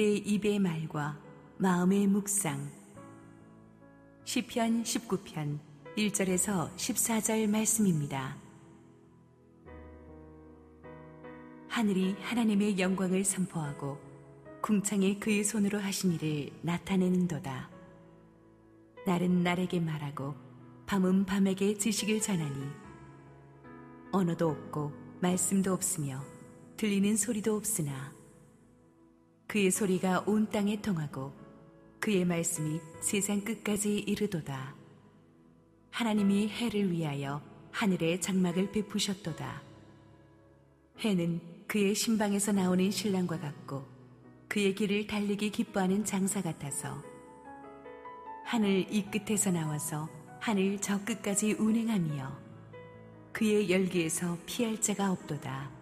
내 입의 말과 마음의 묵상 시편 19편 1절에서 14절 말씀입니다. 하늘이 하나님의 영광을 선포하고 궁창에 그의 손으로 하신 일을 나타내는도다. 날은 날에게 말하고 밤은 밤에게 지식을 전하니 언어도 없고 말씀도 없으며 들리는 소리도 없으나 그의 소리가 온 땅에 통하고 그의 말씀이 세상 끝까지 이르도다. 하나님이 해를 위하여 하늘에 장막을 베푸셨도다. 해는 그의 신방에서 나오는 신랑과 같고 그의 길을 달리기 기뻐하는 장사 같아서 하늘 이 끝에서 나와서 하늘 저 끝까지 운행하며 그의 열기에서 피할 자가 없도다.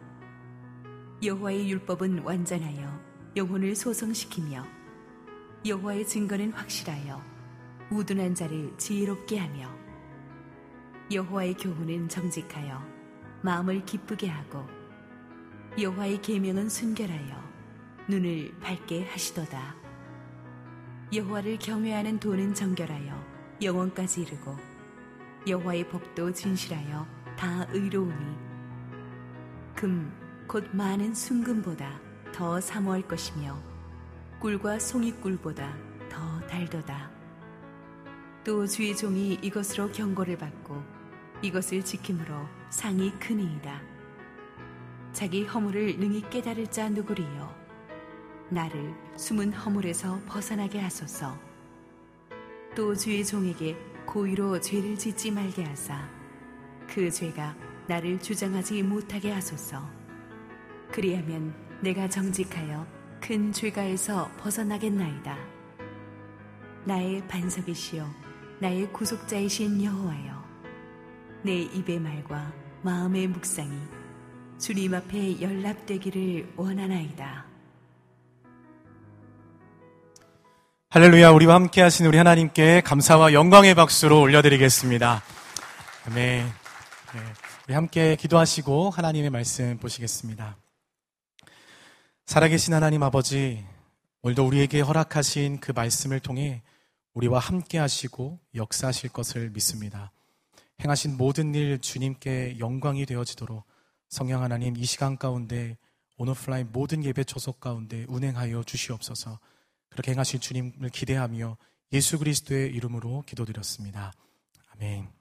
여호와의 율법은 완전하여 영혼을 소성시키며 여호와의 증거는 확실하여 우둔한 자를 지혜롭게 하며 여호와의 교훈은 정직하여 마음을 기쁘게 하고 여호와의 계명은 순결하여 눈을 밝게 하시도다. 여호와를 경외하는 도는 정결하여 영원까지 이르고 여호와의 법도 진실하여 다 의로우니 금 곧 많은 순금보다 더 사모할 것이며 꿀과 송이꿀보다 더 달도다. 또 주의 종이 이것으로 경고를 받고 이것을 지킴으로 상이 크니이다. 자기 허물을 능히 깨달을 자 누구리요. 나를 숨은 허물에서 벗어나게 하소서. 또 주의 종에게 고의로 죄를 짓지 말게 하사 그 죄가 나를 주장하지 못하게 하소서. 그리하면 내가 정직하여 큰 죄가에서 벗어나겠나이다. 나의 반석이시여, 나의 구속자이신 여호와여, 내 입의 말과 마음의 묵상이 주님 앞에 연락되기를 원하나이다. 할렐루야, 우리와 함께 하신 우리 하나님께 감사와 영광의 박수로 올려드리겠습니다. 아멘. 네, 우리 함께 기도하시고 하나님의 말씀 보시겠습니다. 살아계신 하나님 아버지, 오늘도 우리에게 허락하신 그 말씀을 통해 우리와 함께 하시고 역사하실 것을 믿습니다. 행하신 모든 일 주님께 영광이 되어지도록 성령 하나님 이 시간 가운데 오너플라인 모든 예배 초석 가운데 운행하여 주시옵소서 그렇게 행하신 주님을 기대하며 예수 그리스도의 이름으로 기도드렸습니다. 아멘.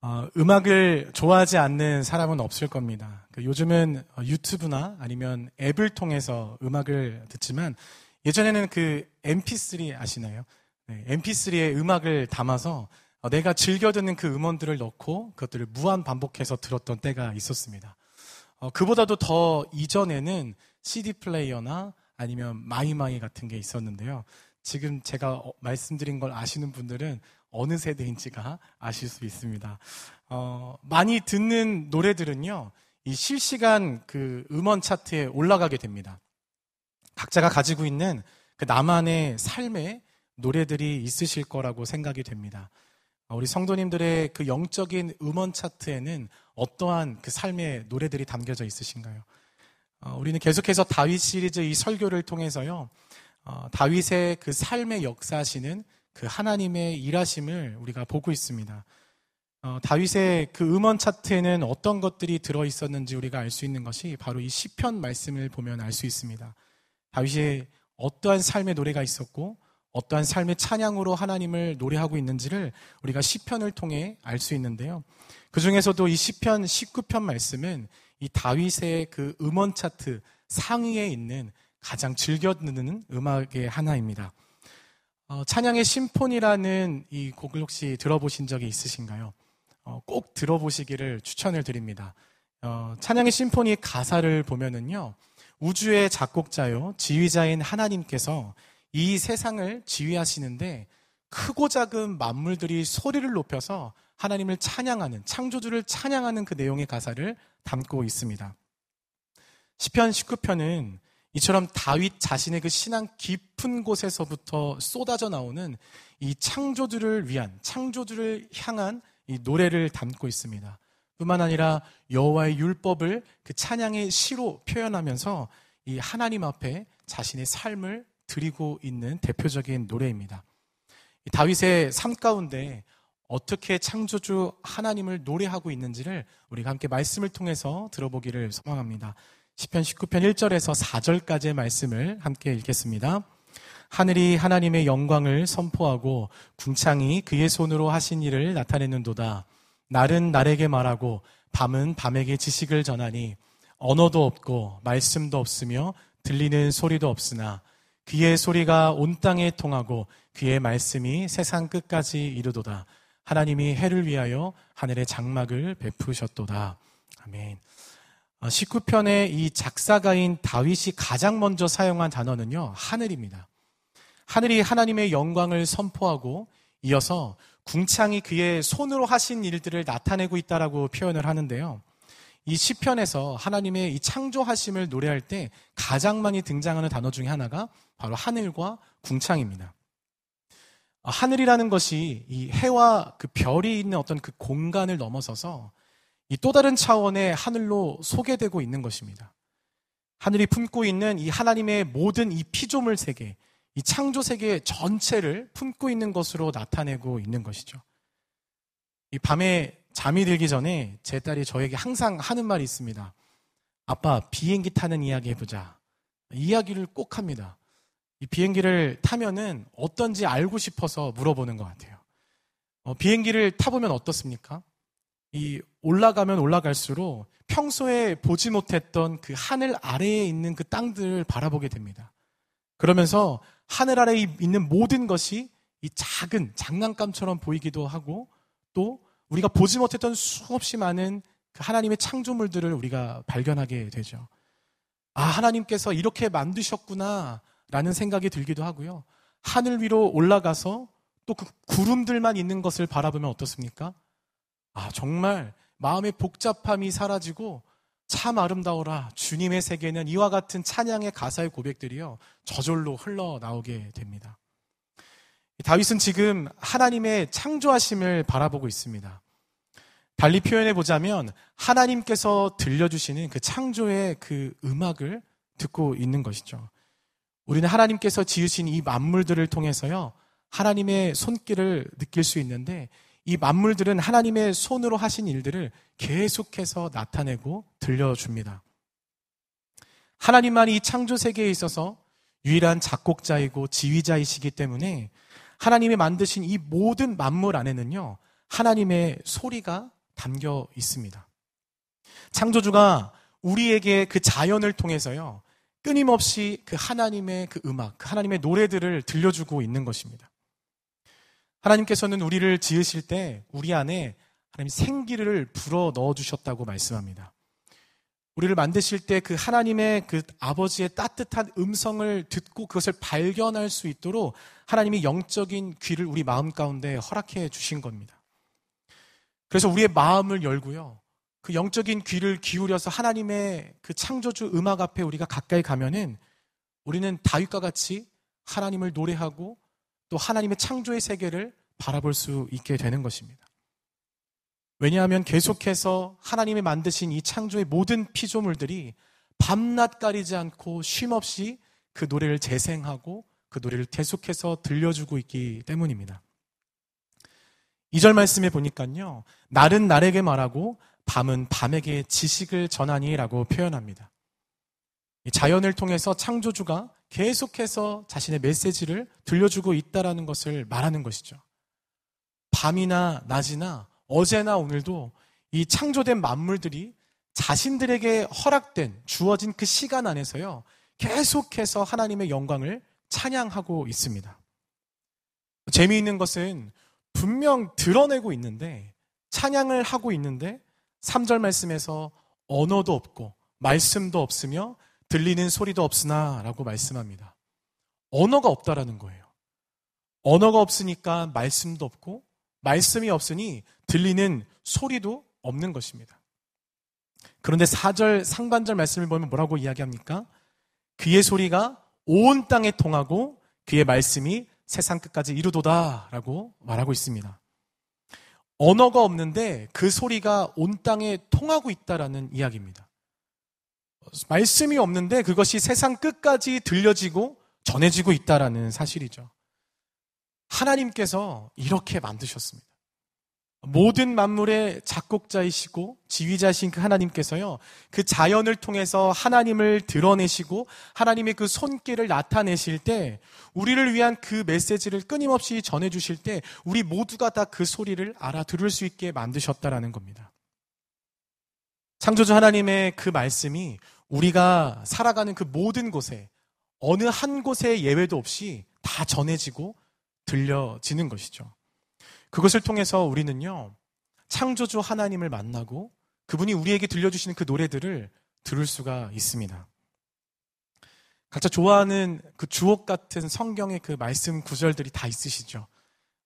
어, 음악을 좋아하지 않는 사람은 없을 겁니다. 그 요즘은 유튜브나 아니면 앱을 통해서 음악을 듣지만 예전에는 그 MP3 아시나요? 네, MP3에 음악을 담아서 어, 내가 즐겨 듣는 그 음원들을 넣고 그것들을 무한 반복해서 들었던 때가 있었습니다. 어, 그보다도 더 이전에는 CD 플레이어나 아니면 마이마이 같은 게 있었는데요. 지금 제가 어, 말씀드린 걸 아시는 분들은 어느 세대인지가 아실 수 있습니다. 어, 많이 듣는 노래들은요, 이 실시간 그 음원 차트에 올라가게 됩니다. 각자가 가지고 있는 그 나만의 삶의 노래들이 있으실 거라고 생각이 됩니다. 어, 우리 성도님들의 그 영적인 음원 차트에는 어떠한 그 삶의 노래들이 담겨져 있으신가요? 어, 우리는 계속해서 다윗 시리즈 이 설교를 통해서요, 어, 다윗의 그 삶의 역사하시는 그 하나님의 일하심을 우리가 보고 있습니다. 어, 다윗의 그 음원 차트에는 어떤 것들이 들어 있었는지 우리가 알 수 있는 것이 바로 이 시편 말씀을 보면 알 수 있습니다. 다윗의 어떠한 삶의 노래가 있었고 어떠한 삶의 찬양으로 하나님을 노래하고 있는지를 우리가 시편을 통해 알 수 있는데요. 그 중에서도 이 시편 19편 말씀은 이 다윗의 그 음원 차트 상위에 있는 가장 즐겨 듣는 음악의 하나입니다. 어, 찬양의 심폰이라는 이 곡을 혹시 들어보신 적이 있으신가요? 어, 꼭 들어보시기를 추천을 드립니다. 어, 찬양의 심포니 가사를 보면은요, 우주의 작곡자요, 지휘자인 하나님께서 이 세상을 지휘하시는데 크고 작은 만물들이 소리를 높여서 하나님을 찬양하는, 창조주를 찬양하는 그 내용의 가사를 담고 있습니다. 시편 19편은 이처럼 다윗 자신의 그 신앙 깊은 곳에서부터 쏟아져 나오는 이 창조주를 위한 창조주를 향한 이 노래를 담고 있습니다. 뿐만 아니라 여호와의 율법을 그 찬양의 시로 표현하면서 이 하나님 앞에 자신의 삶을 드리고 있는 대표적인 노래입니다. 다윗의 삶 가운데 어떻게 창조주 하나님을 노래하고 있는지를 우리가 함께 말씀을 통해서 들어보기를 소망합니다. 10편 19편 1절에서 4절까지의 말씀을 함께 읽겠습니다. 하늘이 하나님의 영광을 선포하고 궁창이 그의 손으로 하신 일을 나타내는도다. 날은 날에게 말하고 밤은 밤에게 지식을 전하니 언어도 없고 말씀도 없으며 들리는 소리도 없으나 그의 소리가 온 땅에 통하고 그의 말씀이 세상 끝까지 이르도다. 하나님이 해를 위하여 하늘의 장막을 베푸셨도다. 아멘. 19편의 어, 이 작사가인 다윗이 가장 먼저 사용한 단어는요, 하늘입니다. 하늘이 하나님의 영광을 선포하고 이어서 궁창이 그의 손으로 하신 일들을 나타내고 있다라고 표현을 하는데요. 이 시편에서 하나님의 이 창조하심을 노래할 때 가장 많이 등장하는 단어 중에 하나가 바로 하늘과 궁창입니다. 아, 하늘이라는 것이 이 해와 그 별이 있는 어떤 그 공간을 넘어서서 이 또 다른 차원의 하늘로 소개되고 있는 것입니다. 하늘이 품고 있는 이 하나님의 모든 이 피조물 세계, 이 창조 세계 전체를 품고 있는 것으로 나타내고 있는 것이죠. 이 밤에 잠이 들기 전에 제 딸이 저에게 항상 하는 말이 있습니다. 아빠, 비행기 타는 이야기 해보자. 이야기를 꼭 합니다. 이 비행기를 타면은 어떤지 알고 싶어서 물어보는 것 같아요. 어, 비행기를 타보면 어떻습니까? 이 올라가면 올라갈수록 평소에 보지 못했던 그 하늘 아래에 있는 그 땅들을 바라보게 됩니다. 그러면서 하늘 아래에 있는 모든 것이 이 작은 장난감처럼 보이기도 하고 또 우리가 보지 못했던 수없이 많은 그 하나님의 창조물들을 우리가 발견하게 되죠. 아, 하나님께서 이렇게 만드셨구나 라는 생각이 들기도 하고요. 하늘 위로 올라가서 또 그 구름들만 있는 것을 바라보면 어떻습니까? 아, 정말 마음의 복잡함이 사라지고 참 아름다워라. 주님의 세계는 이와 같은 찬양의 가사의 고백들이요. 저절로 흘러나오게 됩니다. 다윗은 지금 하나님의 창조하심을 바라보고 있습니다. 달리 표현해 보자면 하나님께서 들려주시는 그 창조의 그 음악을 듣고 있는 것이죠. 우리는 하나님께서 지으신 이 만물들을 통해서요, 하나님의 손길을 느낄 수 있는데 이 만물들은 하나님의 손으로 하신 일들을 계속해서 나타내고 들려줍니다. 하나님만이 이 창조 세계에 있어서 유일한 작곡자이고 지휘자이시기 때문에 하나님이 만드신 이 모든 만물 안에는요, 하나님의 소리가 담겨 있습니다. 창조주가 우리에게 그 자연을 통해서요, 끊임없이 그 하나님의 그 음악, 그 하나님의 노래들을 들려주고 있는 것입니다. 하나님께서는 우리를 지으실 때 우리 안에 하나님 생기를 불어 넣어 주셨다고 말씀합니다. 우리를 만드실 때 그 하나님의 그 아버지의 따뜻한 음성을 듣고 그것을 발견할 수 있도록 하나님이 영적인 귀를 우리 마음 가운데 허락해 주신 겁니다. 그래서 우리의 마음을 열고요. 그 영적인 귀를 기울여서 하나님의 그 창조주 음악 앞에 우리가 가까이 가면은 우리는 다윗과 같이 하나님을 노래하고 또 하나님의 창조의 세계를 바라볼 수 있게 되는 것입니다. 왜냐하면 계속해서 하나님이 만드신 이 창조의 모든 피조물들이 밤낮 가리지 않고 쉼없이 그 노래를 재생하고 그 노래를 계속해서 들려주고 있기 때문입니다. 2절 말씀에 보니까요. 날은 날에게 말하고 밤은 밤에게 지식을 전하니라고 표현합니다. 자연을 통해서 창조주가 계속해서 자신의 메시지를 들려주고 있다라는 것을 말하는 것이죠. 밤이나 낮이나 어제나 오늘도 이 창조된 만물들이 자신들에게 허락된 주어진 그 시간 안에서요. 계속해서 하나님의 영광을 찬양하고 있습니다. 재미있는 것은 분명 드러내고 있는데 찬양을 하고 있는데 3절 말씀에서 언어도 없고 말씀도 없으며 들리는 소리도 없으나 라고 말씀합니다. 언어가 없다라는 거예요. 언어가 없으니까 말씀도 없고 말씀이 없으니 들리는 소리도 없는 것입니다. 그런데 4절 상반절 말씀을 보면 뭐라고 이야기합니까? 그의 소리가 온 땅에 통하고 그의 말씀이 세상 끝까지 이루도다 라고 말하고 있습니다. 언어가 없는데 그 소리가 온 땅에 통하고 있다라는 이야기입니다. 말씀이 없는데 그것이 세상 끝까지 들려지고 전해지고 있다라는 사실이죠. 하나님께서 이렇게 만드셨습니다. 모든 만물의 작곡자이시고 지휘자신 그 하나님께서요, 그 자연을 통해서 하나님을 드러내시고 하나님의 그 손길을 나타내실 때 우리를 위한 그 메시지를 끊임없이 전해주실 때 우리 모두가 다 그 소리를 알아들을 수 있게 만드셨다라는 겁니다. 창조주 하나님의 그 말씀이 우리가 살아가는 그 모든 곳에 어느 한 곳에 예외도 없이 다 전해지고 들려지는 것이죠. 그것을 통해서 우리는요, 창조주 하나님을 만나고 그분이 우리에게 들려주시는 그 노래들을 들을 수가 있습니다. 각자 좋아하는 그 주옥 같은 성경의 그 말씀 구절들이 다 있으시죠.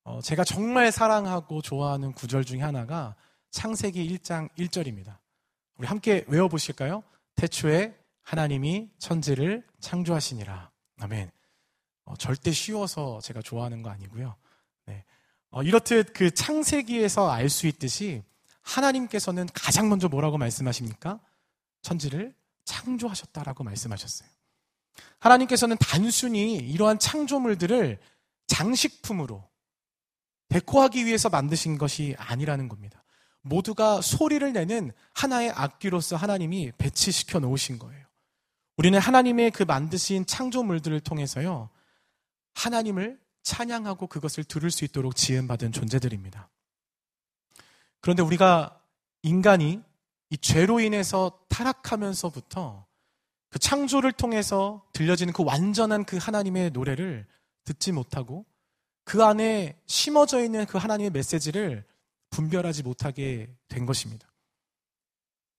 어, 제가 정말 사랑하고 좋아하는 구절 중에 하나가 창세기 1장 1절입니다. 우리 함께 외워보실까요? 태초에 하나님이 천지를 창조하시니라. 아멘. 어, 절대 쉬워서 제가 좋아하는 거 아니고요. 네. 어, 이렇듯 그 창세기에서 알 수 있듯이 하나님께서는 가장 먼저 뭐라고 말씀하십니까? 천지를 창조하셨다라고 말씀하셨어요. 하나님께서는 단순히 이러한 창조물들을 장식품으로 데코하기 위해서 만드신 것이 아니라는 겁니다. 모두가 소리를 내는 하나의 악기로서 하나님이 배치시켜 놓으신 거예요. 우리는 하나님의 그 만드신 창조물들을 통해서요, 하나님을 찬양하고 그것을 들을 수 있도록 지음받은 존재들입니다. 그런데 우리가 인간이 이 죄로 인해서 타락하면서부터 그 창조를 통해서 들려지는 그 완전한 그 하나님의 노래를 듣지 못하고 그 안에 심어져 있는 그 하나님의 메시지를 분별하지 못하게 된 것입니다.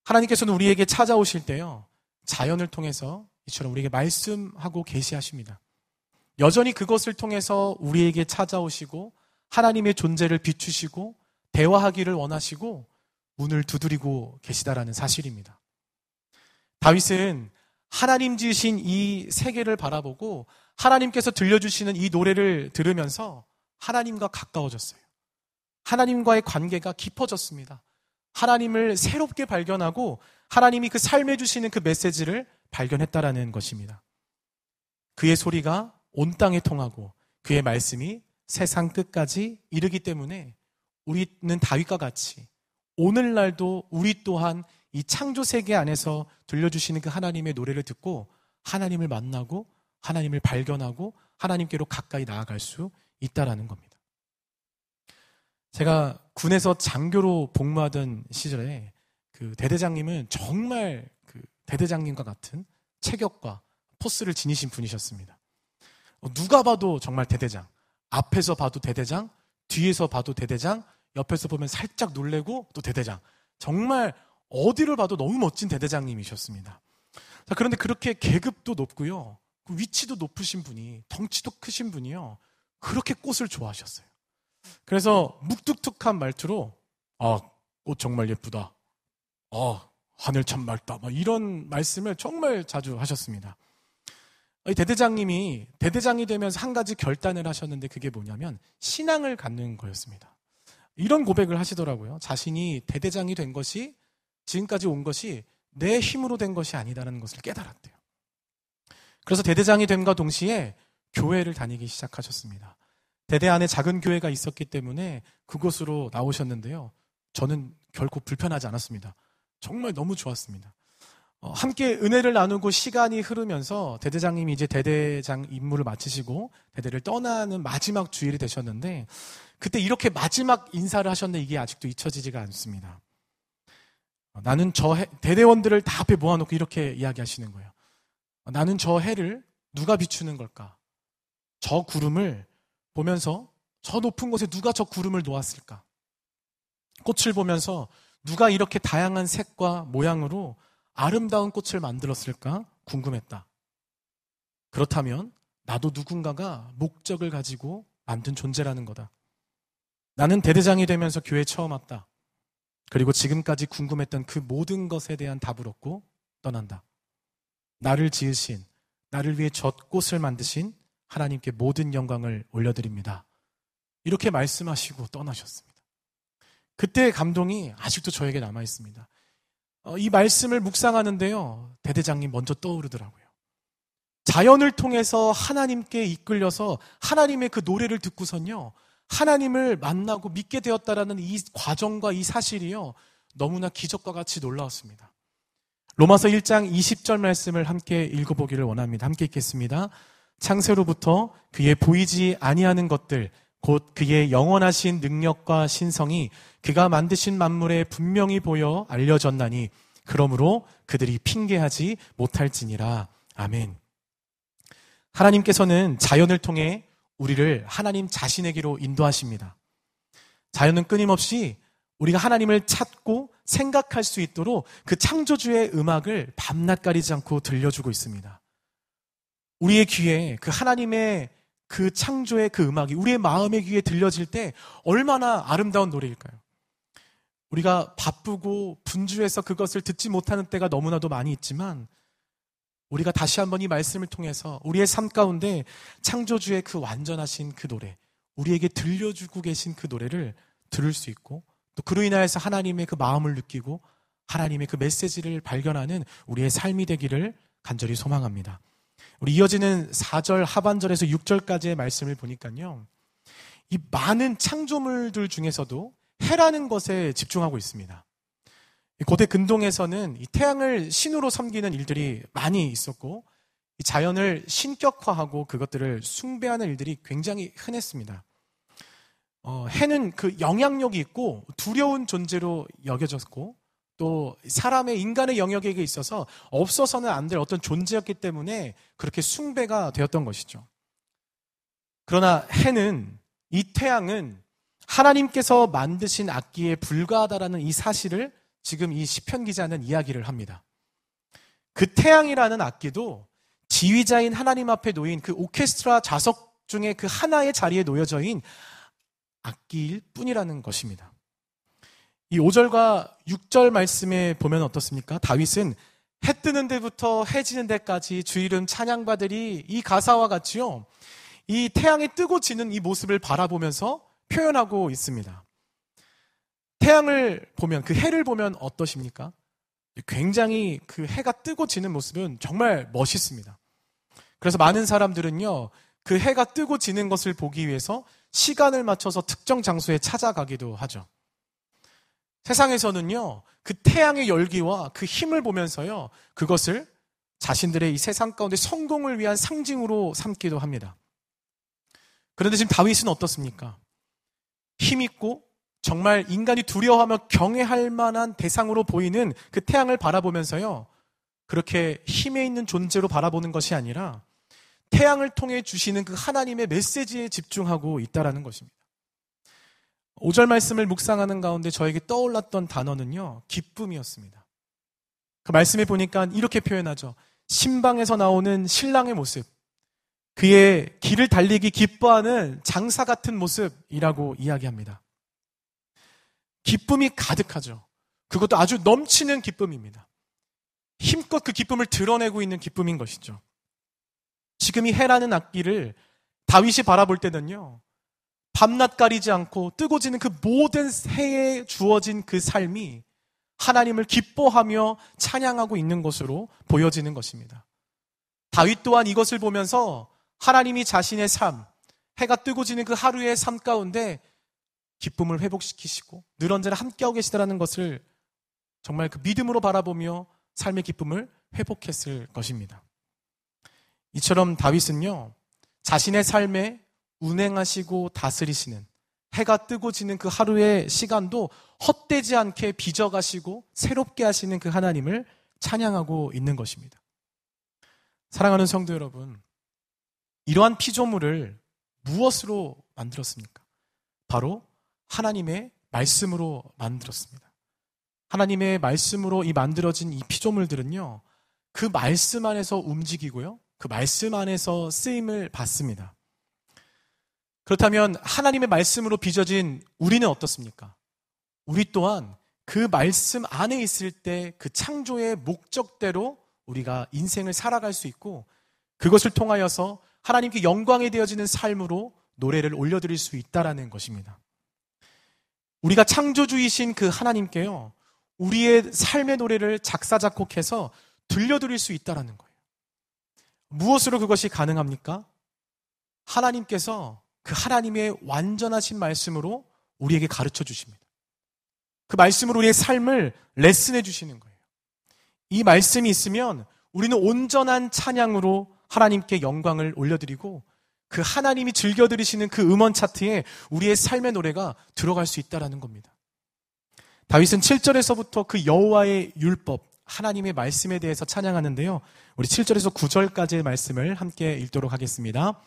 하나님께서는 우리에게 찾아오실 때요, 자연을 통해서 이처럼 우리에게 말씀하고 계시하십니다. 여전히 그것을 통해서 우리에게 찾아오시고 하나님의 존재를 비추시고 대화하기를 원하시고 문을 두드리고 계시다라는 사실입니다. 다윗은 하나님 지으신 이 세계를 바라보고 하나님께서 들려주시는 이 노래를 들으면서 하나님과 가까워졌어요. 하나님과의 관계가 깊어졌습니다. 하나님을 새롭게 발견하고 하나님이 그 삶에 주시는 그 메시지를 발견했다라는 것입니다. 그의 소리가 온 땅에 통하고 그의 말씀이 세상 끝까지 이르기 때문에 우리는 다윗과 같이 오늘날도 우리 또한 이 창조 세계 안에서 들려주시는 그 하나님의 노래를 듣고 하나님을 만나고 하나님을 발견하고 하나님께로 가까이 나아갈 수 있다라는 겁니다. 제가 군에서 장교로 복무하던 시절에 그 대대장님은 정말 그 대대장님과 같은 체격과 포스를 지니신 분이셨습니다. 어, 누가 봐도 정말 대대장. 앞에서 봐도 대대장, 뒤에서 봐도 대대장, 옆에서 보면 살짝 놀래고 또 대대장. 정말 어디를 봐도 너무 멋진 대대장님이셨습니다. 자, 그런데 그렇게 계급도 높고요. 그 위치도 높으신 분이, 덩치도 크신 분이요. 그렇게 꽃을 좋아하셨어요. 그래서 묵뚝뚝한 말투로, 아, 꽃 정말 예쁘다. 아, 하늘 참 맑다. 막 이런 말씀을 정말 자주 하셨습니다. 대대장님이 대대장이 되면서 한 가지 결단을 하셨는데 그게 뭐냐면 신앙을 갖는 거였습니다. 이런 고백을 하시더라고요. 자신이 대대장이 된 것이 지금까지 온 것이 내 힘으로 된 것이 아니다라는 것을 깨달았대요. 그래서 대대장이 됨과 동시에 교회를 다니기 시작하셨습니다. 대대 안에 작은 교회가 있었기 때문에 그곳으로 나오셨는데요. 저는 결코 불편하지 않았습니다. 정말 너무 좋았습니다. 어, 함께 은혜를 나누고 시간이 흐르면서 대대장님이 이제 대대장 임무를 마치시고 대대를 떠나는 마지막 주일이 되셨는데 그때 이렇게 마지막 인사를 하셨는데 이게 아직도 잊혀지지가 않습니다. 어, 나는 저 해, 대대원들을 다 앞에 모아놓고 이렇게 이야기하시는 거예요. 어, 나는 저 해를 누가 비추는 걸까? 저 구름을 보면서 저 높은 곳에 누가 저 구름을 놓았을까? 꽃을 보면서 누가 이렇게 다양한 색과 모양으로 아름다운 꽃을 만들었을까 궁금했다. 그렇다면 나도 누군가가 목적을 가지고 만든 존재라는 거다. 나는 대대장이 되면서 교회 처음 왔다. 그리고 지금까지 궁금했던 그 모든 것에 대한 답을 얻고 떠난다. 나를 지으신, 나를 위해 젖 꽃을 만드신 하나님께 모든 영광을 올려드립니다. 이렇게 말씀하시고 떠나셨습니다. 그때의 감동이 아직도 저에게 남아 있습니다. 어, 이 말씀을 묵상하는데요. 대대장님 먼저 떠오르더라고요. 자연을 통해서 하나님께 이끌려서 하나님의 그 노래를 듣고선요. 하나님을 만나고 믿게 되었다라는 이 과정과 이 사실이요. 너무나 기적과 같이 놀라웠습니다. 로마서 1장 20절 말씀을 함께 읽어보기를 원합니다. 함께 읽겠습니다. 창세로부터 그의 보이지 아니하는 것들, 곧 그의 영원하신 능력과 신성이 그가 만드신 만물에 분명히 보여 알려졌나니, 그러므로 그들이 핑계하지 못할지니라. 아멘. 하나님께서는 자연을 통해 우리를 하나님 자신에게로 인도하십니다. 자연은 끊임없이 우리가 하나님을 찾고 생각할 수 있도록 그 창조주의 음악을 밤낮 가리지 않고 들려주고 있습니다. 우리의 귀에 그 하나님의 그 창조의 그 음악이 우리의 마음의 귀에 들려질 때 얼마나 아름다운 노래일까요? 우리가 바쁘고 분주해서 그것을 듣지 못하는 때가 너무나도 많이 있지만 우리가 다시 한번 이 말씀을 통해서 우리의 삶 가운데 창조주의 그 완전하신 그 노래, 우리에게 들려주고 계신 그 노래를 들을 수 있고 또 그로 인하여서 하나님의 그 마음을 느끼고 하나님의 그 메시지를 발견하는 우리의 삶이 되기를 간절히 소망합니다. 우리 이어지는 4절 하반절에서 6절까지의 말씀을 보니까요. 이 많은 창조물들 중에서도 해라는 것에 집중하고 있습니다. 고대 근동에서는 이 태양을 신으로 섬기는 일들이 많이 있었고 자연을 신격화하고 그것들을 숭배하는 일들이 굉장히 흔했습니다. 어, 해는 그 영향력이 있고 두려운 존재로 여겨졌고 또 사람의 인간의 영역에 있어서 없어서는 안 될 어떤 존재였기 때문에 그렇게 숭배가 되었던 것이죠. 그러나 해는 이 태양은 하나님께서 만드신 악기에 불과하다라는 이 사실을 지금 이 시편 기자는 이야기를 합니다. 그 태양이라는 악기도 지휘자인 하나님 앞에 놓인 그 오케스트라 좌석 중에 그 하나의 자리에 놓여져인 악기일 뿐이라는 것입니다. 이 5절과 6절 말씀에 보면 어떻습니까? 다윗은 해 뜨는 데부터 해 지는 데까지 주 이름 찬양받으리 이 가사와 같이요. 이 태양이 뜨고 지는 이 모습을 바라보면서 표현하고 있습니다. 태양을 보면, 그 해를 보면 어떠십니까? 굉장히 그 해가 뜨고 지는 모습은 정말 멋있습니다. 그래서 많은 사람들은요, 그 해가 뜨고 지는 것을 보기 위해서 시간을 맞춰서 특정 장소에 찾아가기도 하죠. 세상에서는요, 그 태양의 열기와 그 힘을 보면서요, 그것을 자신들의 이 세상 가운데 성공을 위한 상징으로 삼기도 합니다. 그런데 지금 다윗은 어떻습니까? 힘있고 정말 인간이 두려워하며 경외할 만한 대상으로 보이는 그 태양을 바라보면서요. 그렇게 힘에 있는 존재로 바라보는 것이 아니라 태양을 통해 주시는 그 하나님의 메시지에 집중하고 있다라는 것입니다. 5절 말씀을 묵상하는 가운데 저에게 떠올랐던 단어는요, 기쁨이었습니다. 그 말씀에 보니까 이렇게 표현하죠. 신방에서 나오는 신랑의 모습, 그의 길을 달리기 기뻐하는 장사 같은 모습이라고 이야기합니다. 기쁨이 가득하죠. 그것도 아주 넘치는 기쁨입니다. 힘껏 그 기쁨을 드러내고 있는 기쁨인 것이죠. 지금 이 해라는 악기를 다윗이 바라볼 때는요, 밤낮 가리지 않고 뜨고 지는 그 모든 해에 주어진 그 삶이 하나님을 기뻐하며 찬양하고 있는 것으로 보여지는 것입니다. 다윗 또한 이것을 보면서 하나님이 자신의 삶, 해가 뜨고 지는 그 하루의 삶 가운데 기쁨을 회복시키시고 늘 언제나 함께하고 계시다라는 것을 정말 그 믿음으로 바라보며 삶의 기쁨을 회복했을 것입니다. 이처럼 다윗은요, 자신의 삶에 운행하시고 다스리시는 해가 뜨고 지는 그 하루의 시간도 헛되지 않게 빚어가시고 새롭게 하시는 그 하나님을 찬양하고 있는 것입니다. 사랑하는 성도 여러분, 이러한 피조물을 무엇으로 만들었습니까? 바로 하나님의 말씀으로 만들었습니다. 하나님의 말씀으로 이 만들어진 이 피조물들은요, 그 말씀 안에서 움직이고요, 그 말씀 안에서 쓰임을 받습니다. 그렇다면 하나님의 말씀으로 빚어진 우리는 어떻습니까? 우리 또한 그 말씀 안에 있을 때 그 창조의 목적대로 우리가 인생을 살아갈 수 있고 그것을 통하여서 하나님께 영광이 되어지는 삶으로 노래를 올려드릴 수 있다라는 것입니다. 우리가 창조주이신 그 하나님께요, 우리의 삶의 노래를 작사, 작곡해서 들려드릴 수 있다라는 거예요. 무엇으로 그것이 가능합니까? 하나님께서 그 하나님의 완전하신 말씀으로 우리에게 가르쳐 주십니다. 그 말씀으로 우리의 삶을 레슨해 주시는 거예요. 이 말씀이 있으면 우리는 온전한 찬양으로 하나님께 영광을 올려드리고 그 하나님이 즐겨 들으시는 그 음원 차트에 우리의 삶의 노래가 들어갈 수 있다라는 겁니다. 다윗은 7절에서부터 그 여호와의 율법, 하나님의 말씀에 대해서 찬양하는데요. 우리 7절에서 9절까지의 말씀을 함께 읽도록 하겠습니다.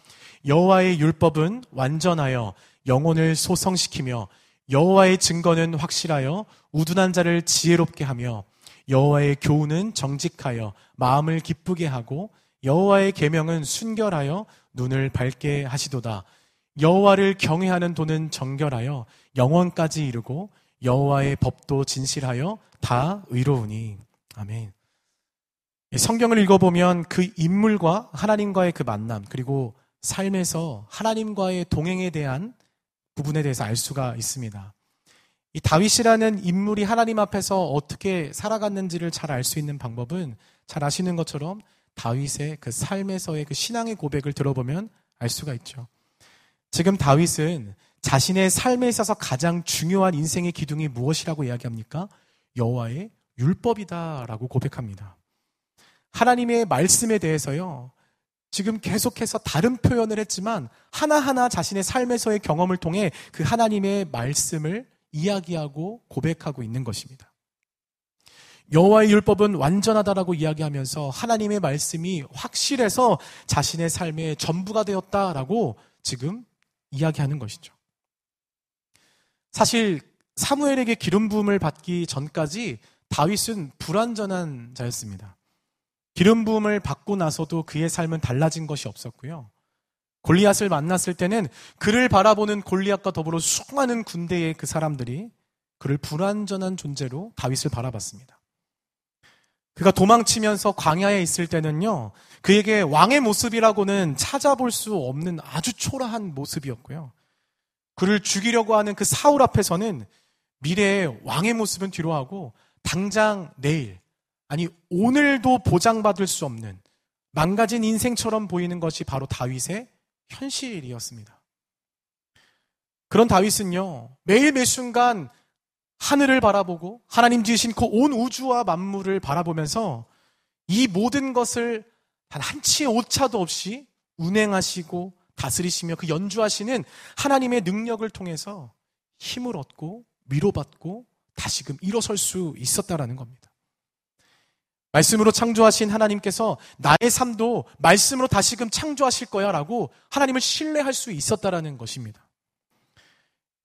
여호와의 율법은 완전하여 영혼을 소성시키며 여호와의 증거는 확실하여 우둔한 자를 지혜롭게 하며 여호와의 교훈은 정직하여 마음을 기쁘게 하고 여호와의 계명은 순결하여 눈을 밝게 하시도다. 여호와를 경외하는 도는 정결하여 영원까지 이르고 여호와의 법도 진실하여 다 의로우니. 아멘. 성경을 읽어보면 그 인물과 하나님과의 그 만남, 그리고 삶에서 하나님과의 동행에 대한 부분에 대해서 알 수가 있습니다. 이 다윗이라는 인물이 하나님 앞에서 어떻게 살아갔는지를 잘 알 수 있는 방법은 잘 아시는 것처럼 다윗의 그 삶에서의 그 신앙의 고백을 들어보면 알 수가 있죠. 지금 다윗은 자신의 삶에 있어서 가장 중요한 인생의 기둥이 무엇이라고 이야기합니까? 여호와의 율법이다라고 고백합니다. 하나님의 말씀에 대해서요. 지금 계속해서 다른 표현을 했지만 하나하나 자신의 삶에서의 경험을 통해 그 하나님의 말씀을 이야기하고 고백하고 있는 것입니다. 여호와의 율법은 완전하다라고 이야기하면서 하나님의 말씀이 확실해서 자신의 삶의 전부가 되었다라고 지금 이야기하는 것이죠. 사실 사무엘에게 기름 부음을 받기 전까지 다윗은 불완전한 자였습니다. 기름 부음을 받고 나서도 그의 삶은 달라진 것이 없었고요. 골리앗을 만났을 때는 그를 바라보는 골리앗과 더불어 수많은 군대의 그 사람들이 그를 불완전한 존재로 다윗을 바라봤습니다. 그가 도망치면서 광야에 있을 때는요, 그에게 왕의 모습이라고는 찾아볼 수 없는 아주 초라한 모습이었고요. 그를 죽이려고 하는 그 사울 앞에서는 미래의 왕의 모습은 뒤로하고 당장 내일, 아니 오늘도 보장받을 수 없는 망가진 인생처럼 보이는 것이 바로 다윗의 현실이었습니다. 그런 다윗은요, 매일 매 순간 하늘을 바라보고 하나님 지으신 그 온 우주와 만물을 바라보면서 이 모든 것을 단 한 치의 오차도 없이 운행하시고 다스리시며 그 연주하시는 하나님의 능력을 통해서 힘을 얻고 위로받고 다시금 일어설 수 있었다라는 겁니다. 말씀으로 창조하신 하나님께서 나의 삶도 말씀으로 다시금 창조하실 거야 라고 하나님을 신뢰할 수 있었다라는 것입니다.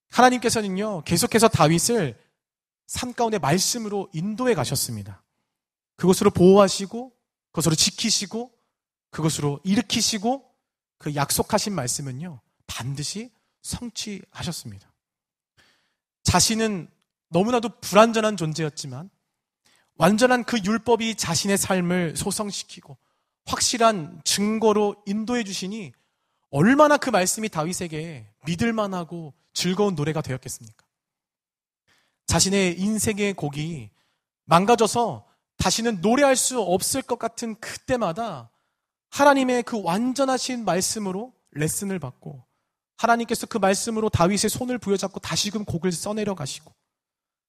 하나님께서는요, 계속해서 다윗을 삶 가운데 말씀으로 인도해 가셨습니다. 그것으로 보호하시고, 그것으로 지키시고, 그것으로 일으키시고, 그 약속하신 말씀은요, 반드시 성취하셨습니다. 자신은 너무나도 불완전한 존재였지만, 완전한 그 율법이 자신의 삶을 소성시키고 확실한 증거로 인도해 주시니 얼마나 그 말씀이 다윗에게 믿을 만하고 즐거운 노래가 되었겠습니까? 자신의 인생의 곡이 망가져서 다시는 노래할 수 없을 것 같은 그때마다 하나님의 그 완전하신 말씀으로 레슨을 받고 하나님께서 그 말씀으로 다윗의 손을 부여잡고 다시금 곡을 써내려 가시고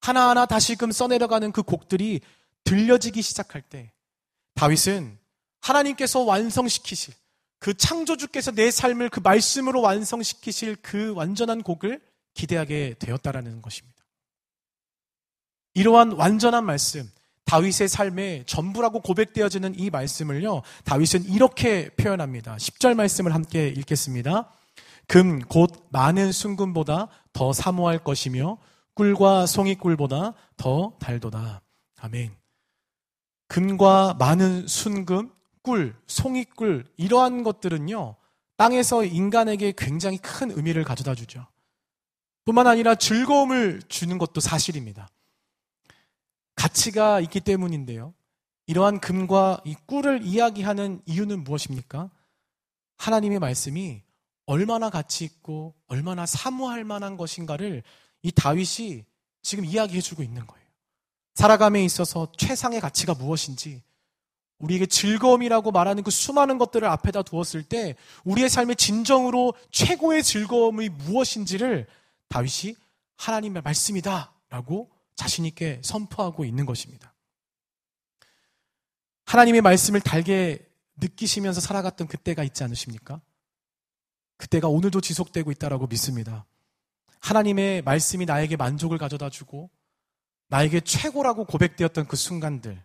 하나하나 다시금 써내려가는 그 곡들이 들려지기 시작할 때 다윗은 하나님께서 완성시키실 그 창조주께서 내 삶을 그 말씀으로 완성시키실 그 완전한 곡을 기대하게 되었다라는 것입니다. 이러한 완전한 말씀, 다윗의 삶의 전부라고 고백되어지는 이 말씀을요, 다윗은 이렇게 표현합니다. 10절 말씀을 함께 읽겠습니다. 금, 곧 많은 순금보다 더 사모할 것이며, 꿀과 송이꿀보다 더 달도다. 아멘. 금과 많은 순금, 꿀, 송이꿀, 이러한 것들은요, 땅에서 인간에게 굉장히 큰 의미를 가져다 주죠. 뿐만 아니라 즐거움을 주는 것도 사실입니다. 가치가 있기 때문인데요. 이러한 금과 이 꿀을 이야기하는 이유는 무엇입니까? 하나님의 말씀이 얼마나 가치 있고 얼마나 사모할 만한 것인가를 이 다윗이 지금 이야기해 주고 있는 거예요. 살아감에 있어서 최상의 가치가 무엇인지, 우리에게 즐거움이라고 말하는 그 수많은 것들을 앞에다 두었을 때 우리의 삶의 진정으로 최고의 즐거움이 무엇인지를 다윗이 하나님의 말씀이다 라고 자신있게 선포하고 있는 것입니다. 하나님의 말씀을 달게 느끼시면서 살아갔던 그때가 있지 않으십니까? 그때가 오늘도 지속되고 있다라고 믿습니다. 하나님의 말씀이 나에게 만족을 가져다 주고 나에게 최고라고 고백되었던 그 순간들,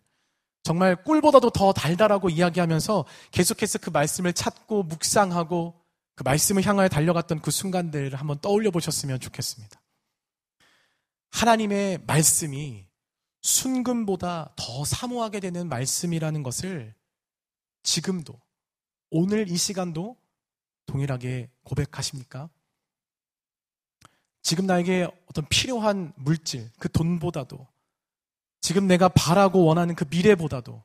정말 꿀보다도 더 달달하고 이야기하면서 계속해서 그 말씀을 찾고 묵상하고 그 말씀을 향하여 달려갔던 그 순간들을 한번 떠올려 보셨으면 좋겠습니다. 하나님의 말씀이 순금보다 더 사모하게 되는 말씀이라는 것을 지금도, 오늘 이 시간도 동일하게 고백하십니까? 지금 나에게 어떤 필요한 물질, 그 돈보다도, 지금 내가 바라고 원하는 그 미래보다도,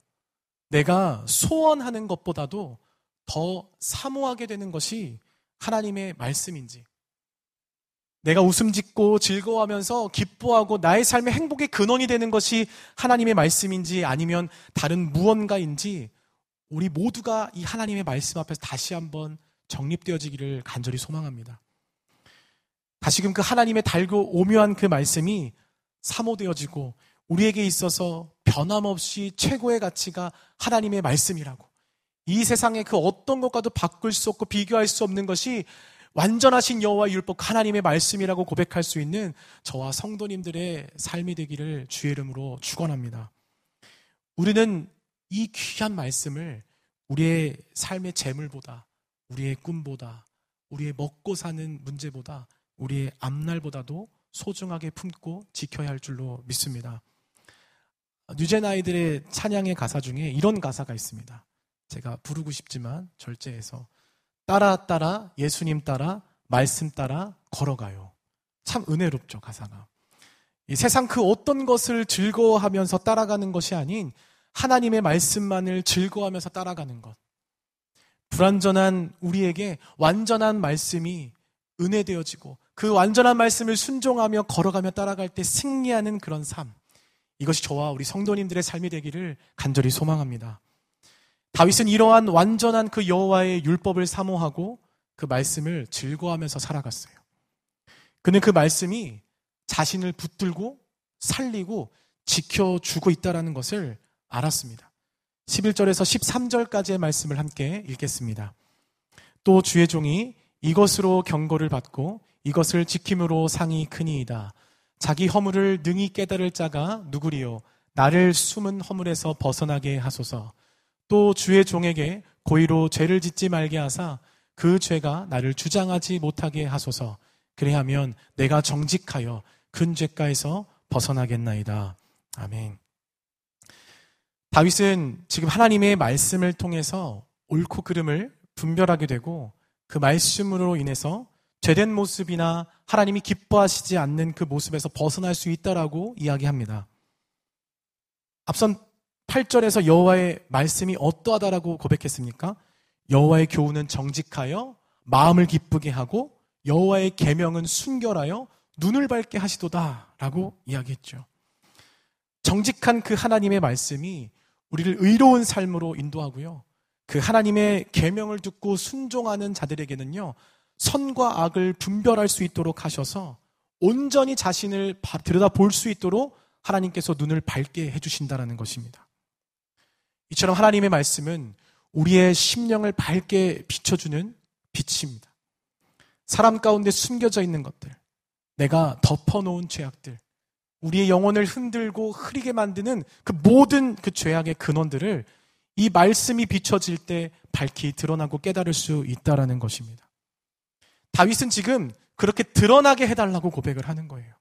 내가 소원하는 것보다도 더 사모하게 되는 것이 하나님의 말씀인지, 내가 웃음 짓고 즐거워하면서 기뻐하고 나의 삶의 행복의 근원이 되는 것이 하나님의 말씀인지 아니면 다른 무언가인지 우리 모두가 이 하나님의 말씀 앞에서 다시 한번 정립되어지기를 간절히 소망합니다. 다시금 그 하나님의 달고 오묘한 그 말씀이 사모되어지고 우리에게 있어서 변함없이 최고의 가치가 하나님의 말씀이라고 이 세상의 그 어떤 것과도 바꿀 수 없고 비교할 수 없는 것이 완전하신 여호와 율법 하나님의 말씀이라고 고백할 수 있는 저와 성도님들의 삶이 되기를 주의 이름으로 축원합니다. 우리는 이 귀한 말씀을 우리의 삶의 재물보다 우리의 꿈보다 우리의 먹고 사는 문제보다 우리의 앞날보다도 소중하게 품고 지켜야 할 줄로 믿습니다. 뉴젠 아이들의 찬양의 가사 중에 이런 가사가 있습니다. 제가 부르고 싶지만 절제해서 따라 따라 예수님 따라 말씀 따라 걸어가요. 참 은혜롭죠, 가사가. 이 세상 그 어떤 것을 즐거워하면서 따라가는 것이 아닌 하나님의 말씀만을 즐거워하면서 따라가는 것. 불완전한 우리에게 완전한 말씀이 은혜되어지고 그 완전한 말씀을 순종하며 걸어가며 따라갈 때 승리하는 그런 삶. 이것이 저와 우리 성도님들의 삶이 되기를 간절히 소망합니다. 다윗은 이러한 완전한 그 여호와의 율법을 사모하고 그 말씀을 즐거워하면서 살아갔어요. 그는 그 말씀이 자신을 붙들고 살리고 지켜주고 있다라는 것을 알았습니다. 11절에서 13절까지의 말씀을 함께 읽겠습니다. 또 주의 종이 이것으로 경고를 받고 이것을 지킴으로 상이 크니이다. 자기 허물을 능히 깨달을 자가 누구리요? 나를 숨은 허물에서 벗어나게 하소서. 또 주의 종에게 고의로 죄를 짓지 말게 하사 그 죄가 나를 주장하지 못하게 하소서. 그래하면 내가 정직하여 큰 죄가에서 벗어나겠나이다. 아멘. 다윗은 지금 하나님의 말씀을 통해서 옳고 그름을 분별하게 되고 그 말씀으로 인해서 죄된 모습이나 하나님이 기뻐하시지 않는 그 모습에서 벗어날 수 있다라고 이야기합니다. 앞선 8절에서 여호와의 말씀이 어떠하다라고 고백했습니까? 여호와의 교훈은 정직하여 마음을 기쁘게 하고 여호와의 계명은 순결하여 눈을 밝게 하시도다라고 이야기했죠. 정직한 그 하나님의 말씀이 우리를 의로운 삶으로 인도하고요. 그 하나님의 계명을 듣고 순종하는 자들에게는요. 선과 악을 분별할 수 있도록 하셔서 온전히 자신을 들여다 볼 수 있도록 하나님께서 눈을 밝게 해주신다는 것입니다. 이처럼 하나님의 말씀은 우리의 심령을 밝게 비춰주는 빛입니다. 사람 가운데 숨겨져 있는 것들, 내가 덮어놓은 죄악들, 우리의 영혼을 흔들고 흐리게 만드는 그 모든 그 죄악의 근원들을 이 말씀이 비춰질 때 밝히 드러나고 깨달을 수 있다라는 것입니다. 다윗은 지금 그렇게 드러나게 해달라고 고백을 하는 거예요.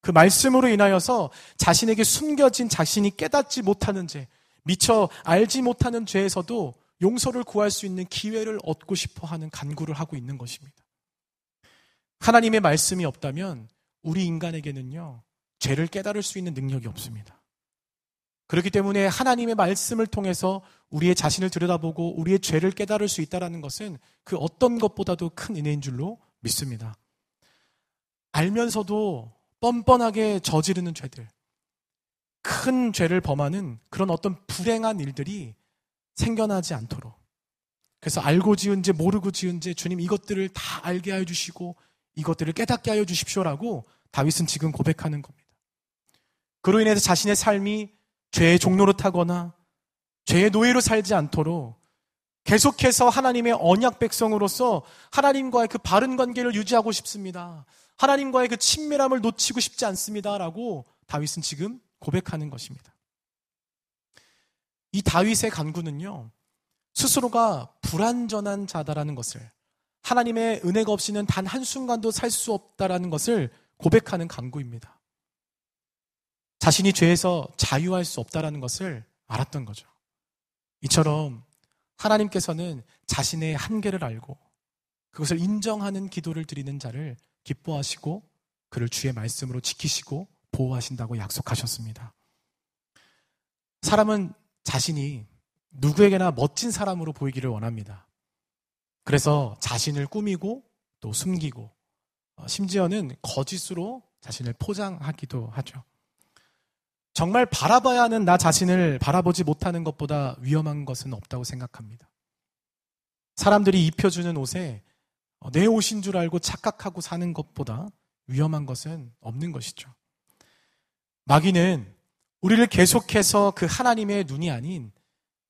그 말씀으로 인하여서 자신에게 숨겨진 자신이 깨닫지 못하는 죄, 미처 알지 못하는 죄에서도 용서를 구할 수 있는 기회를 얻고 싶어 하는 간구를 하고 있는 것입니다. 하나님의 말씀이 없다면 우리 인간에게는요, 죄를 깨달을 수 있는 능력이 없습니다. 그렇기 때문에 하나님의 말씀을 통해서 우리의 자신을 들여다보고 우리의 죄를 깨달을 수 있다는 것은 그 어떤 것보다도 큰 은혜인 줄로 믿습니다. 알면서도 뻔뻔하게 저지르는 죄들, 큰 죄를 범하는 그런 어떤 불행한 일들이 생겨나지 않도록. 그래서 알고 지은 죄, 모르고 지은 죄, 주님 이것들을 다 알게 하여 주시고 이것들을 깨닫게 하여 주십시오라고 다윗은 지금 고백하는 겁니다. 그로 인해서 자신의 삶이 죄의 종로로 타거나 죄의 노예로 살지 않도록 계속해서 하나님의 언약 백성으로서 하나님과의 그 바른 관계를 유지하고 싶습니다. 하나님과의 그 친밀함을 놓치고 싶지 않습니다. 라고 다윗은 지금 고백하는 것입니다. 이 다윗의 간구는요, 스스로가 불완전한 자다라는 것을, 하나님의 은혜가 없이는 단 한순간도 살 수 없다라는 것을 고백하는 간구입니다. 자신이 죄에서 자유할 수 없다라는 것을 알았던 거죠. 이처럼 하나님께서는 자신의 한계를 알고 그것을 인정하는 기도를 드리는 자를 기뻐하시고 그를 주의 말씀으로 지키시고 보호하신다고 약속하셨습니다. 사람은 자신이 누구에게나 멋진 사람으로 보이기를 원합니다. 그래서 자신을 꾸미고 또 숨기고 어, 심지어는 거짓으로 자신을 포장하기도 하죠. 정말 바라봐야 하는 나 자신을 바라보지 못하는 것보다 위험한 것은 없다고 생각합니다. 사람들이 입혀주는 옷에 어, 내 옷인 줄 알고 착각하고 사는 것보다 위험한 것은 없는 것이죠. 마귀는 우리를 계속해서 그 하나님의 눈이 아닌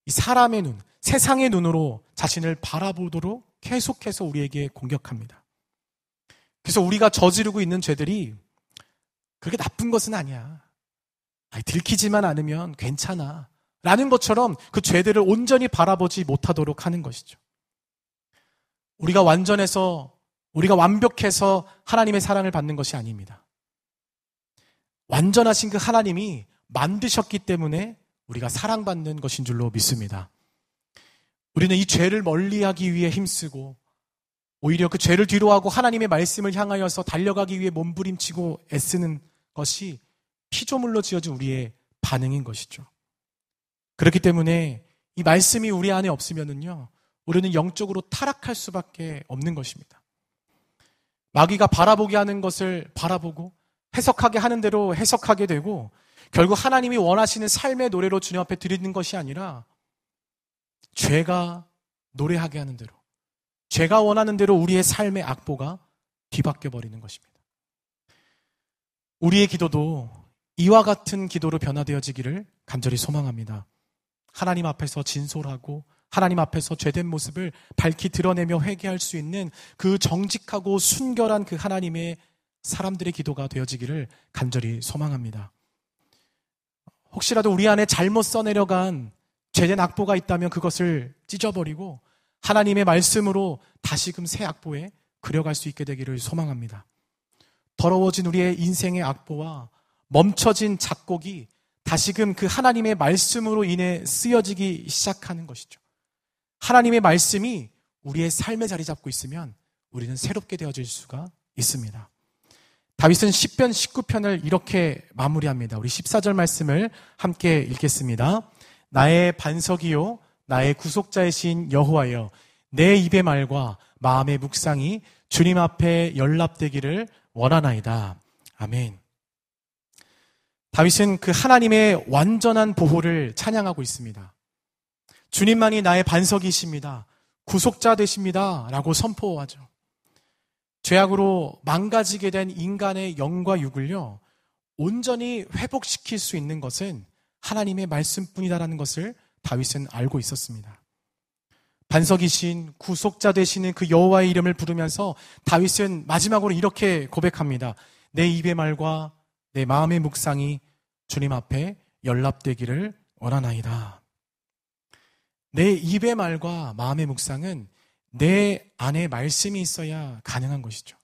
이 사람의 눈, 세상의 눈으로 자신을 바라보도록 계속해서 우리에게 공격합니다. 그래서 우리가 저지르고 있는 죄들이 그렇게 나쁜 것은 아니야. 아니, 들키지만 않으면 괜찮아. 라는 것처럼 그 죄들을 온전히 바라보지 못하도록 하는 것이죠. 우리가 완전해서, 우리가 완벽해서 하나님의 사랑을 받는 것이 아닙니다. 완전하신 그 하나님이 만드셨기 때문에 우리가 사랑받는 것인 줄로 믿습니다. 우리는 이 죄를 멀리 하기 위해 힘쓰고 오히려 그 죄를 뒤로하고 하나님의 말씀을 향하여서 달려가기 위해 몸부림치고 애쓰는 것이 피조물로 지어진 우리의 반응인 것이죠. 그렇기 때문에 이 말씀이 우리 안에 없으면은요, 우리는 영적으로 타락할 수밖에 없는 것입니다. 마귀가 바라보게 하는 것을 바라보고 해석하게 하는 대로 해석하게 되고 결국 하나님이 원하시는 삶의 노래로 주님 앞에 드리는 것이 아니라 죄가 노래하게 하는 대로 죄가 원하는 대로 우리의 삶의 악보가 뒤바뀌어 버리는 것입니다. 우리의 기도도 이와 같은 기도로 변화되어지기를 간절히 소망합니다. 하나님 앞에서 진솔하고 하나님 앞에서 죄된 모습을 밝히 드러내며 회개할 수 있는 그 정직하고 순결한 그 하나님의 사람들의 기도가 되어지기를 간절히 소망합니다. 혹시라도 우리 안에 잘못 써내려간 죄된 악보가 있다면 그것을 찢어버리고 하나님의 말씀으로 다시금 새 악보에 그려갈 수 있게 되기를 소망합니다. 더러워진 우리의 인생의 악보와 멈춰진 작곡이 다시금 그 하나님의 말씀으로 인해 쓰여지기 시작하는 것이죠. 하나님의 말씀이 우리의 삶에 자리 잡고 있으면 우리는 새롭게 되어질 수가 있습니다. 다윗은 10편 19편을 이렇게 마무리합니다. 우리 14절 말씀을 함께 읽겠습니다. 나의 반석이요 나의 구속자이신 여호와여 내 입의 말과 마음의 묵상이 주님 앞에 연락되기를 원하나이다. 아멘. 다윗은 그 하나님의 완전한 보호를 찬양하고 있습니다. 주님만이 나의 반석이십니다. 구속자 되십니다. 라고 선포하죠. 죄악으로 망가지게 된 인간의 영과 육을요, 온전히 회복시킬 수 있는 것은 하나님의 말씀뿐이다라는 것을 다윗은 알고 있었습니다. 반석이신 구속자 되시는 그 여호와의 이름을 부르면서 다윗은 마지막으로 이렇게 고백합니다. 내 입의 말과 내 마음의 묵상이 주님 앞에 연락되기를 원하나이다. 내 입의 말과 마음의 묵상은 내 안에 말씀이 있어야 가능한 것이죠.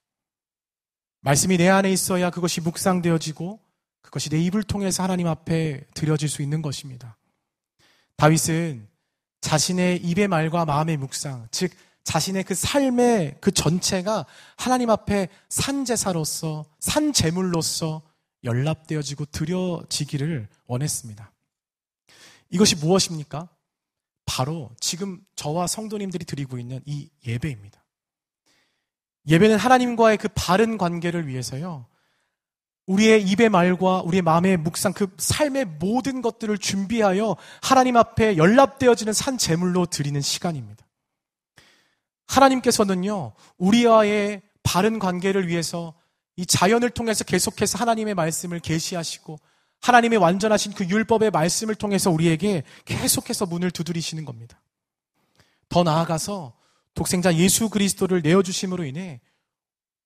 말씀이 내 안에 있어야 그것이 묵상되어지고 그것이 내 입을 통해서 하나님 앞에 드려질 수 있는 것입니다. 다윗은 자신의 입의 말과 마음의 묵상, 즉 자신의 그 삶의 그 전체가 하나님 앞에 산제사로서 산제물로서 연락되어지고 드려지기를 원했습니다. 이것이 무엇입니까? 바로 지금 저와 성도님들이 드리고 있는 이 예배입니다. 예배는 하나님과의 그 바른 관계를 위해서요. 우리의 입의 말과 우리의 마음의 묵상, 그 삶의 모든 것들을 준비하여 하나님 앞에 연락되어지는 산 제물로 드리는 시간입니다. 하나님께서는요, 우리와의 바른 관계를 위해서 이 자연을 통해서 계속해서 하나님의 말씀을 계시하시고 하나님의 완전하신 그 율법의 말씀을 통해서 우리에게 계속해서 문을 두드리시는 겁니다. 더 나아가서 독생자 예수 그리스도를 내어 주심으로 인해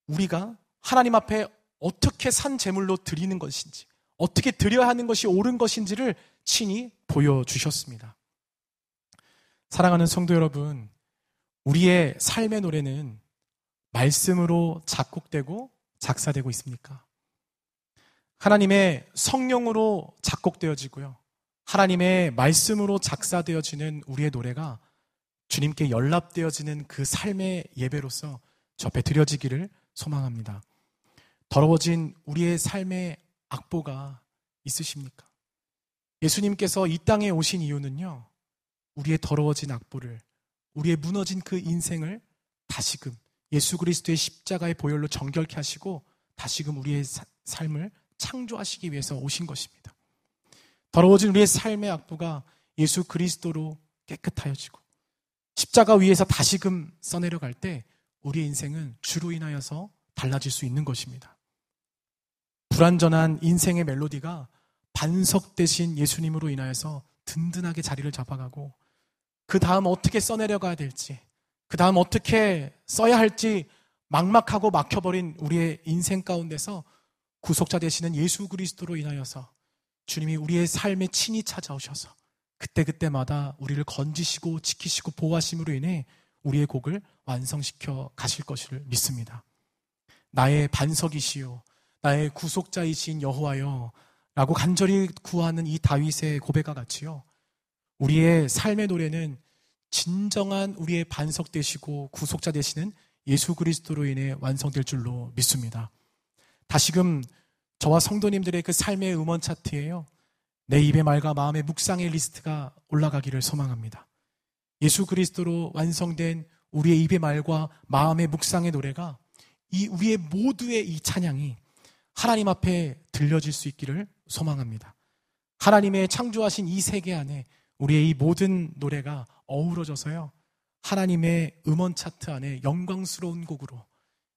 우리가 하나님 앞에 어떻게 산 제물로 드리는 것인지, 어떻게 드려야 하는 것이 옳은 것인지를 친히 보여 주셨습니다. 사랑하는 성도 여러분, 우리의 삶의 노래는 말씀으로 작곡되고 작사되고 있습니까? 하나님의 성령으로 작곡되어지고요. 하나님의 말씀으로 작사되어지는 우리의 노래가 주님께 연락되어지는 그 삶의 예배로서 접해 드려지기를 소망합니다. 더러워진 우리의 삶의 악보가 있으십니까? 예수님께서 이 땅에 오신 이유는요, 우리의 더러워진 악보를, 우리의 무너진 그 인생을 다시금 예수 그리스도의 십자가의 보혈로 정결케 하시고 다시금 우리의 사, 삶을 창조하시기 위해서 오신 것입니다. 더러워진 우리의 삶의 악보가 예수 그리스도로 깨끗하여지고 십자가 위에서 다시금 써내려갈 때 우리의 인생은 주로 인하여서 달라질 수 있는 것입니다. 불완전한 인생의 멜로디가 반석 대신 예수님으로 인하여서 든든하게 자리를 잡아가고 그 다음 어떻게 써내려가야 될지 그 다음 어떻게 써야 할지 막막하고 막혀버린 우리의 인생 가운데서 구속자 되시는 예수 그리스도로 인하여서 주님이 우리의 삶에 친히 찾아오셔서 그때그때마다 우리를 건지시고 지키시고 보호하심으로 인해 우리의 곡을 완성시켜 가실 것을 믿습니다. 나의 반석이시요 나의 구속자이신 여호와여 라고 간절히 구하는 이 다윗의 고백과 같이요. 우리의 삶의 노래는 진정한 우리의 반석 되시고 구속자 되시는 예수 그리스도로 인해 완성될 줄로 믿습니다. 다시금 저와 성도님들의 그 삶의 음원 차트에요. 내 입의 말과 마음의 묵상의 리스트가 올라가기를 소망합니다. 예수 그리스도로 완성된 우리의 입의 말과 마음의 묵상의 노래가 이 위의 모두의 이 찬양이 하나님 앞에 들려질 수 있기를 소망합니다. 하나님의 창조하신 이 세계 안에 우리의 이 모든 노래가 어우러져서요. 하나님의 음원 차트 안에 영광스러운 곡으로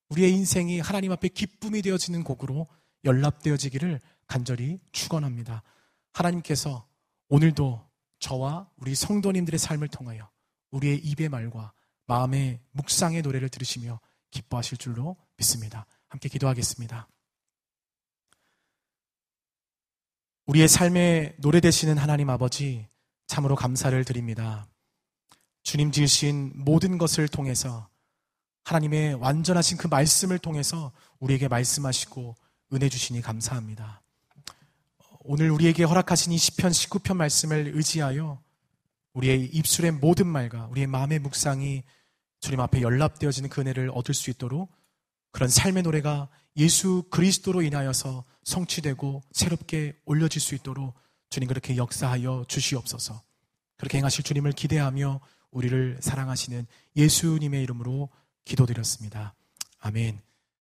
우리의 인생이 하나님 앞에 기쁨이 되어지는 곡으로 연락되어지기를 간절히 축원합니다. 하나님께서 오늘도 저와 우리 성도님들의 삶을 통하여 우리의 입의 말과 마음의 묵상의 노래를 들으시며 기뻐하실 줄로 믿습니다. 함께 기도하겠습니다. 우리의 삶의 노래 되시는 하나님 아버지 참으로 감사를 드립니다. 주님 지으신 모든 것을 통해서 하나님의 완전하신 그 말씀을 통해서 우리에게 말씀하시고 은혜 주시니 감사합니다. 오늘 우리에게 허락하신 이 시편 19편 말씀을 의지하여 우리의 입술의 모든 말과 우리의 마음의 묵상이 주님 앞에 연락되어지는 그 은혜를 얻을 수 있도록 그런 삶의 노래가 예수 그리스도로 인하여서 성취되고 새롭게 올려질 수 있도록 주님 그렇게 역사하여 주시옵소서. 그렇게 행하실 주님을 기대하며 우리를 사랑하시는 예수님의 이름으로 기도드렸습니다. 아멘.